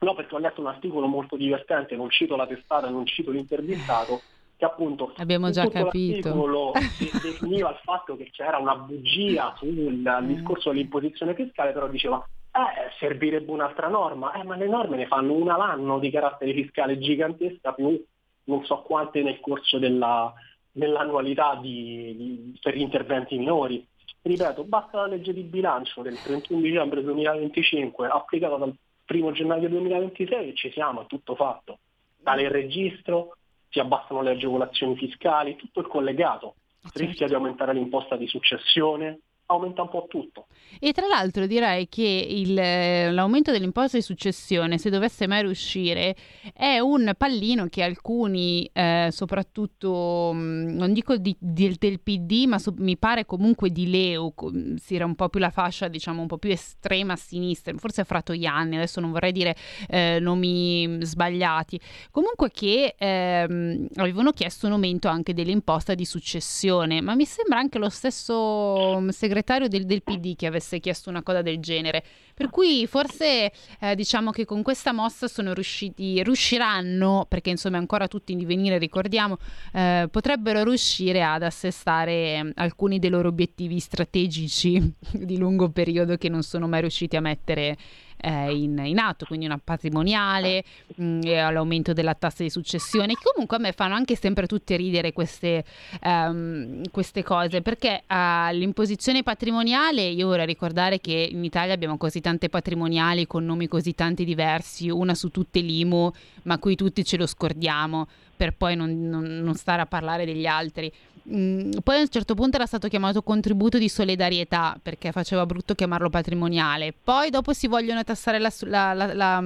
No, perché ho letto un articolo molto divertente, non cito la testata, non cito l'intervistato, che appunto abbiamo già capito definiva il fatto che c'era una bugia sul mm. discorso dell'imposizione fiscale però diceva eh, servirebbe un'altra norma eh, ma le norme ne fanno una l'anno di carattere fiscale gigantesca più non so quante nel corso della, dell'annualità di, di, per gli interventi minori ripeto basta la legge di bilancio del 31 dicembre 2025 applicata dal 1 gennaio 2026 e ci siamo, è tutto fatto sale il registro, si abbassano le agevolazioni fiscali, tutto il collegato. Certo. Rischia di aumentare l'imposta di successione, aumenta un po' tutto. E tra l'altro direi che il, l'aumento dell'imposta di successione, se dovesse mai riuscire, è un pallino che alcuni, eh, soprattutto, mm, non dico di, di, del PD, ma so, mi pare comunque di Leu, si era un po' più la fascia, diciamo, un po' più estrema a sinistra, forse Fratoianni, adesso non vorrei dire eh, nomi sbagliati, comunque che ehm, avevano chiesto un aumento anche dell'imposta di successione, ma mi sembra anche lo stesso mm, segretario segretario del, del, PD che avesse chiesto una cosa del genere. Per cui forse eh, diciamo che con questa mossa sono riusciti, riusciranno, perché insomma ancora tutti in divenire, ricordiamo, eh, potrebbero riuscire ad assestare eh, alcuni dei loro obiettivi strategici di lungo periodo che non sono mai riusciti a mettere eh, in, in, atto, quindi una patrimoniale, mh, mm, l'aumento della tassa di successione, che comunque a me fanno anche sempre tutte ridere queste, um, queste cose, perché uh, l'imposizione patrimoniale, io vorrei ricordare che in Italia abbiamo così tante patrimoniali con nomi così tanti diversi, una su tutte l'IMU, ma qui tutti ce lo scordiamo per poi non, non, non stare a parlare degli altri. Poi a un certo punto era stato chiamato contributo di solidarietà perché faceva brutto chiamarlo patrimoniale. Poi dopo si vogliono tassare la, la, la, la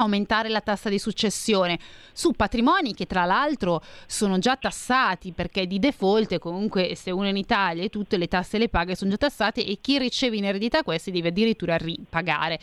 aumentare la tassa di successione su patrimoni che tra l'altro sono già tassati perché di default comunque se uno è in Italia tutte le tasse le paga sono già tassate e chi riceve in eredità queste deve addirittura ripagare.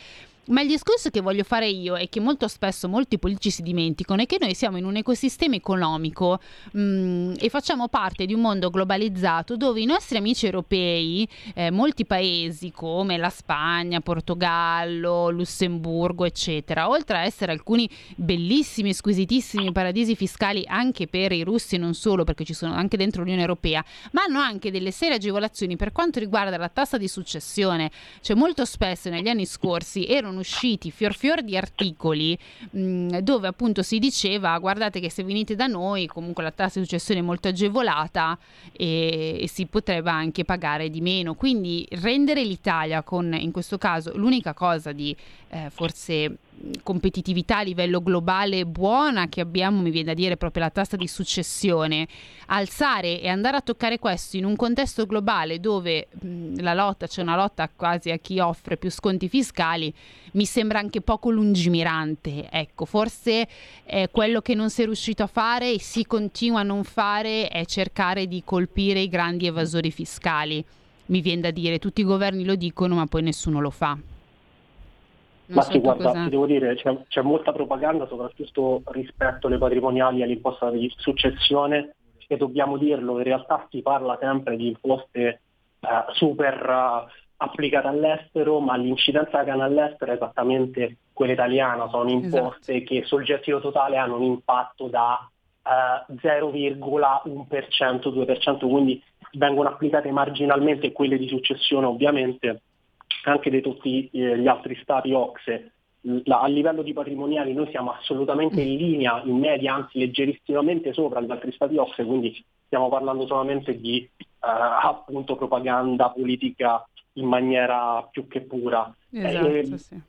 Ma il discorso che voglio fare io e che molto spesso molti politici si dimenticano è che noi siamo in un ecosistema economico mh, mm, e facciamo parte di un mondo globalizzato dove i nostri amici europei, eh, molti paesi come la Spagna, Portogallo, Lussemburgo, eccetera, oltre a essere alcuni bellissimi, squisitissimi paradisi fiscali anche per i russi non solo, perché ci sono anche dentro l'Unione Europea, ma hanno anche delle serie agevolazioni per quanto riguarda la tassa di successione. Cioè molto spesso negli anni scorsi erano sono usciti fior fior di articoli mh, mm, dove appunto si diceva guardate che se venite da noi comunque la tassa di successione è molto agevolata e, e si potrebbe anche pagare di meno. Quindi rendere l'Italia con in questo caso l'unica cosa di eh, forse competitività a livello globale buona che abbiamo, mi viene da dire proprio la tassa di successione, alzare e andare a toccare questo in un contesto globale dove mh, la lotta, c'è una lotta quasi a chi offre più sconti fiscali, mi sembra anche poco lungimirante. Ecco, forse eh, quello che non si è riuscito a fare e si continua a non fare è cercare di colpire i grandi evasori fiscali. Mi viene da dire, tutti i governi lo dicono, ma poi nessuno lo fa. Non Ma sì, guarda, ti devo dire, c'è, c'è, molta propaganda, soprattutto rispetto alle patrimoniali e all'imposta di successione, e dobbiamo dirlo, in realtà si parla sempre di imposte eh, super uh, applicate all'estero, ma l'incidenza che hanno all'estero è esattamente quella italiana, sono imposte esatto. che sul gettito totale hanno un impatto da uh, 0,1%, 2%, quindi vengono applicate marginalmente quelle di successione ovviamente anche di tutti eh, gli altri stati OXE, a livello di patrimoniali noi siamo assolutamente in linea, in media, anzi leggerissimamente sopra gli altri stati OXE, quindi stiamo parlando solamente di eh, appunto propaganda politica in maniera più che pura. Esatto, eh, sì.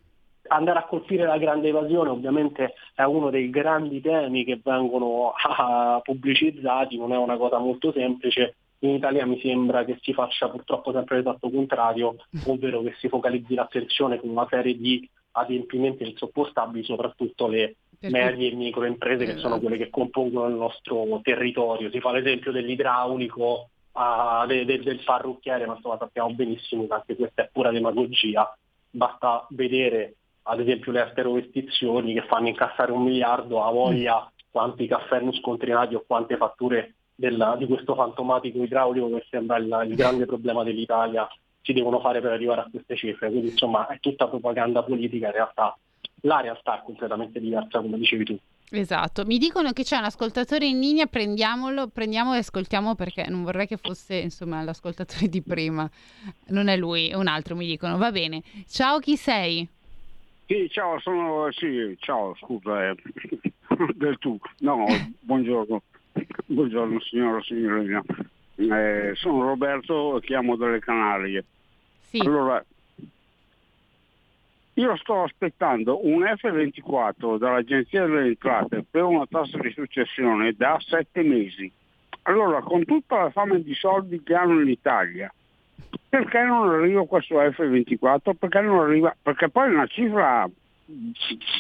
Andare a colpire la grande evasione ovviamente è uno dei grandi temi che vengono ah, pubblicizzati, non è una cosa molto semplice, in Italia mi sembra che si faccia purtroppo sempre l'esatto contrario, ovvero che si focalizzi l'attenzione su una serie di adempimenti insopportabili, soprattutto le Perché? medie e microimprese esatto. che sono quelle che compongono il nostro territorio. Si fa l'esempio dell'idraulico, uh, de, de, del parrucchiere, ma insomma sappiamo benissimo che anche questa è pura demagogia. Basta vedere ad esempio le asterovestizioni che fanno incassare un miliardo, a voglia quanti caffè non scontrinati o quante fatture della, di questo fantomatico idraulico che sembra il, il grande problema dell'Italia si devono fare per arrivare a queste cifre. Quindi insomma è tutta propaganda politica, in realtà la realtà è completamente diversa, come dicevi tu. Esatto, mi dicono che c'è un ascoltatore in linea, prendiamolo, prendiamo e ascoltiamo perché non vorrei che fosse insomma l'ascoltatore di prima, non è lui, è un altro mi dicono, va bene. Ciao, chi sei? Sì, ciao, sono, sì, ciao, scusa, eh, del tu, no, buongiorno. Buongiorno signora, signorina. Eh, sono Roberto, chiamo dalle Canarie. Sì. Allora, io sto aspettando un F24 dall'Agenzia delle Entrate per una tassa di successione da sette mesi. Allora, con tutta la fame di soldi che hanno in Italia, perché non arriva questo F24? Perché non arriva? Perché poi è una cifra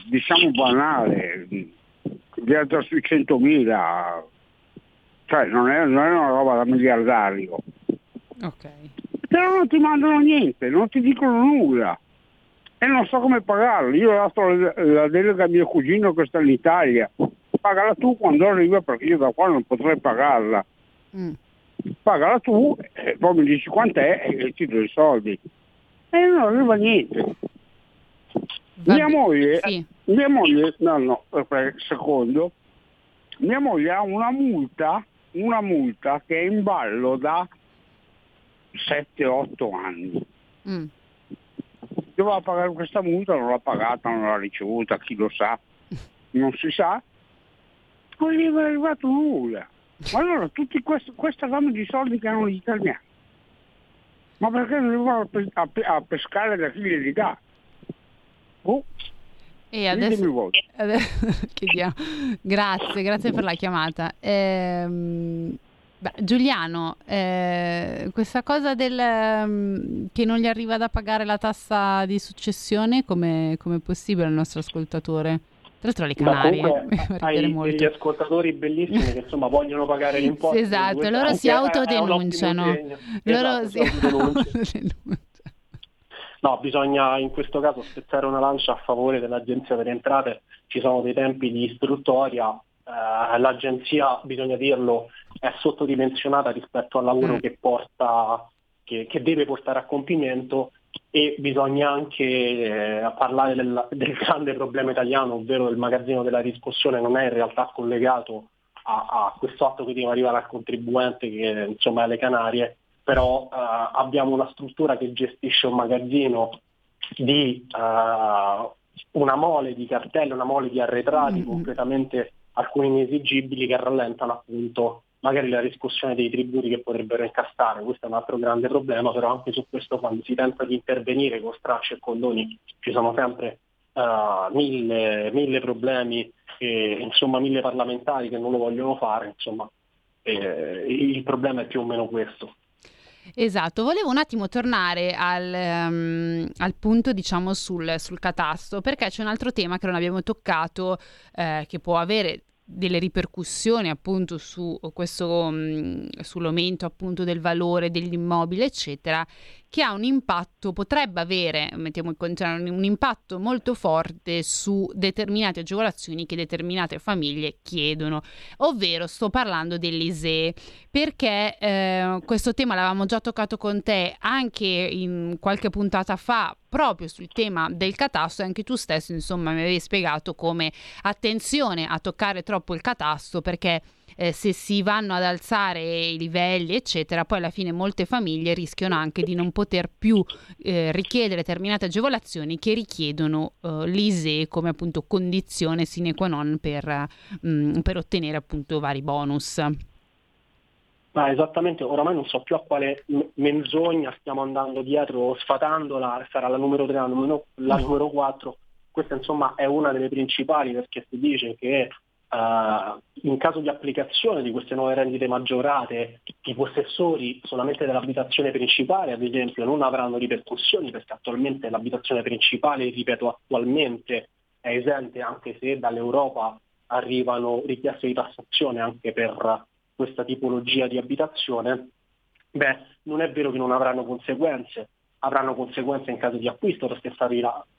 diciamo banale, viaggia sui 100.000, cioè non è, non è una roba da miliardario. Ok. Però non ti mandano niente, non ti dicono nulla e non so come pagarlo. Io ho dato la delega a mio cugino che sta in Italia. Pagala tu quando arriva perché io da qua non potrei pagarla. Mm. Pagala tu e poi mi dici quant'è e ti do i soldi. E non arriva niente. mia moglie, sì. mia moglie, no, no, secondo, mia moglie ha una multa, una multa che è in ballo da 7-8 anni. Mm doveva pagare questa multa, non l'ha pagata, non l'ha ricevuta, chi lo sa, non si sa, non gli è arrivato nulla. Ma allora tutti quest- questa gamma di soldi che hanno gli italiani, ma perché non vanno a, pescare da chi li dà? Oh. E adesso, adesso chiediamo. Grazie, grazie per la chiamata. Ehm, Beh, Giuliano, eh, questa cosa del, um, che non gli arriva da pagare la tassa di successione, come è possibile al nostro ascoltatore? Tra l'altro le Canarie. hai molto. degli ascoltatori bellissimi che insomma vogliono pagare l'imposta. esatto, loro si autodenunciano. Loro esatto, si autodenunciano. No, bisogna in questo caso spezzare una lancia a favore dell'Agenzia delle Entrate, ci sono dei tempi di istruttoria, eh, l'agenzia, bisogna dirlo, è sottodimensionata rispetto al lavoro mm. che, porta, che, che, deve portare a compimento e bisogna anche eh, parlare del, del, grande problema italiano, ovvero il magazzino della riscossione non è in realtà collegato a, a questo atto che deve arrivare al contribuente che insomma è alle Canarie, però eh, abbiamo una struttura che gestisce un magazzino di uh, una mole di cartelle, una mole di arretrati mm-hmm. completamente alcuni inesigibili che rallentano appunto magari la riscossione dei tributi che potrebbero incassare. Questo è un altro grande problema, però anche su questo quando si tenta di intervenire con stracci e condoni ci sono sempre uh, mille, mille, problemi e insomma mille parlamentari che non lo vogliono fare, insomma eh, il problema è più o meno questo. Esatto, volevo un attimo tornare al, um, al punto diciamo sul, sul, catasto perché c'è un altro tema che non abbiamo toccato eh, che può avere delle ripercussioni appunto su questo mh, sull'aumento appunto del valore dell'immobile eccetera che ha un impatto, potrebbe avere, mettiamo in considerazione, un impatto molto forte su determinate agevolazioni che determinate famiglie chiedono, ovvero sto parlando dell'ISEE, perché eh, questo tema l'avevamo già toccato con te anche in qualche puntata fa, proprio sul tema del catasto, anche tu stesso insomma mi avevi spiegato come attenzione a toccare troppo il catasto perché eh, se si vanno ad alzare i livelli, eccetera, poi alla fine molte famiglie rischiano anche di non poter più eh, richiedere determinate agevolazioni che richiedono eh, l'ISE come appunto condizione sine qua non per, mh, mm, per ottenere appunto vari bonus. Ma esattamente, oramai non so più a quale menzogna stiamo andando dietro, sfatandola, sarà la numero 3, la la numero 4. Questa insomma è una delle principali perché si dice che Uh, in caso di applicazione di queste nuove rendite maggiorate, i possessori solamente dell'abitazione principale, ad esempio, non avranno ripercussioni perché attualmente l'abitazione principale, ripeto, attualmente è esente anche se dall'Europa arrivano richieste di tassazione anche per questa tipologia di abitazione. Beh, non è vero che non avranno conseguenze, avranno conseguenze in caso di acquisto, perché stessa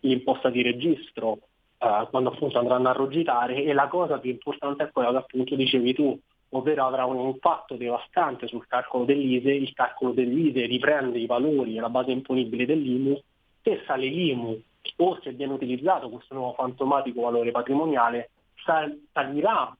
l'imposta di registro, uh, quando appunto andranno a rogitare e la cosa più importante è quella che appunto dicevi tu, ovvero avrà un impatto devastante sul calcolo dell'ISE, il calcolo dell'ISE riprende i valori e la base imponibile dell'IMU, se sale l'IMU o se viene utilizzato questo nuovo fantomatico valore patrimoniale, salirà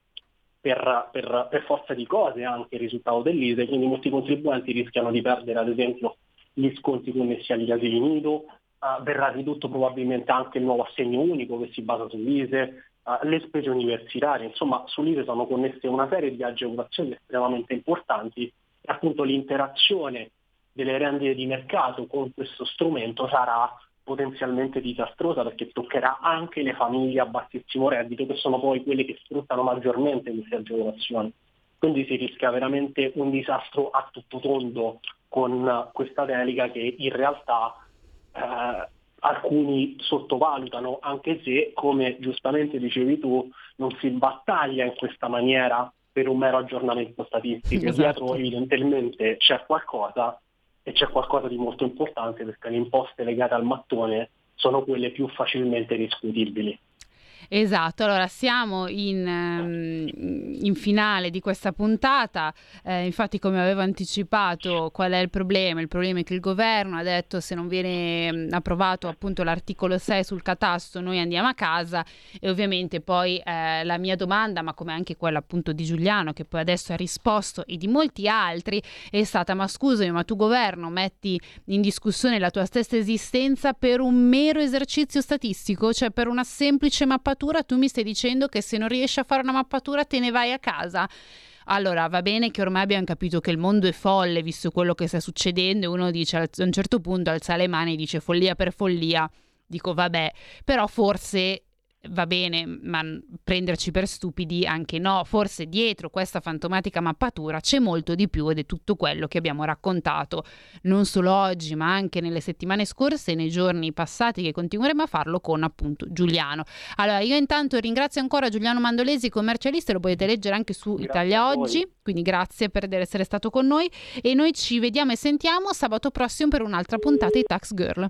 per, per, per, forza di cose anche il risultato dell'ISE, quindi molti contribuenti rischiano di perdere ad esempio gli sconti connessi agli asili nido, uh, verrà ridotto probabilmente anche il nuovo assegno unico che si basa sull'ISE, uh, le spese universitarie, insomma sull'ISE sono connesse una serie di agevolazioni estremamente importanti e appunto l'interazione delle rendite di mercato con questo strumento sarà potenzialmente disastrosa perché toccherà anche le famiglie a bassissimo reddito che sono poi quelle che sfruttano maggiormente queste agevolazioni. Quindi si rischia veramente un disastro a tutto tondo con questa delega che in realtà eh, alcuni sottovalutano, anche se, come giustamente dicevi tu, non si battaglia in questa maniera per un mero aggiornamento statistico. Esatto. Dietro evidentemente c'è qualcosa e c'è qualcosa di molto importante perché le imposte legate al mattone sono quelle più facilmente discutibili. Esatto, allora siamo in, ehm, in finale di questa puntata, eh, infatti come avevo anticipato qual è il problema? Il problema è che il governo ha detto se non viene mm, approvato appunto l'articolo 6 sul catasto noi andiamo a casa. E ovviamente poi eh, la mia domanda, ma come anche quella appunto di Giuliano che poi adesso ha risposto e di molti altri è stata ma scusami ma tu governo metti in discussione la tua stessa esistenza per un mero esercizio statistico, cioè per una semplice mappatura mappatura, tu mi stai dicendo che se non riesci a fare una mappatura te ne vai a casa. Allora, va bene che ormai abbiamo capito che il mondo è folle, visto quello che sta succedendo, e uno dice a un certo punto alza le mani e dice follia per follia. Dico vabbè, però forse va bene, ma prenderci per stupidi anche no. Forse dietro questa fantomatica mappatura c'è molto di più ed è tutto quello che abbiamo raccontato non solo oggi, ma anche nelle settimane scorse e nei giorni passati che continueremo a farlo con appunto Giuliano. Allora, io intanto ringrazio ancora Giuliano Mandolesi, commercialista, lo potete leggere anche su grazie Italia Oggi, quindi grazie per essere stato con noi e noi ci vediamo e sentiamo sabato prossimo per un'altra puntata di Tax Girl.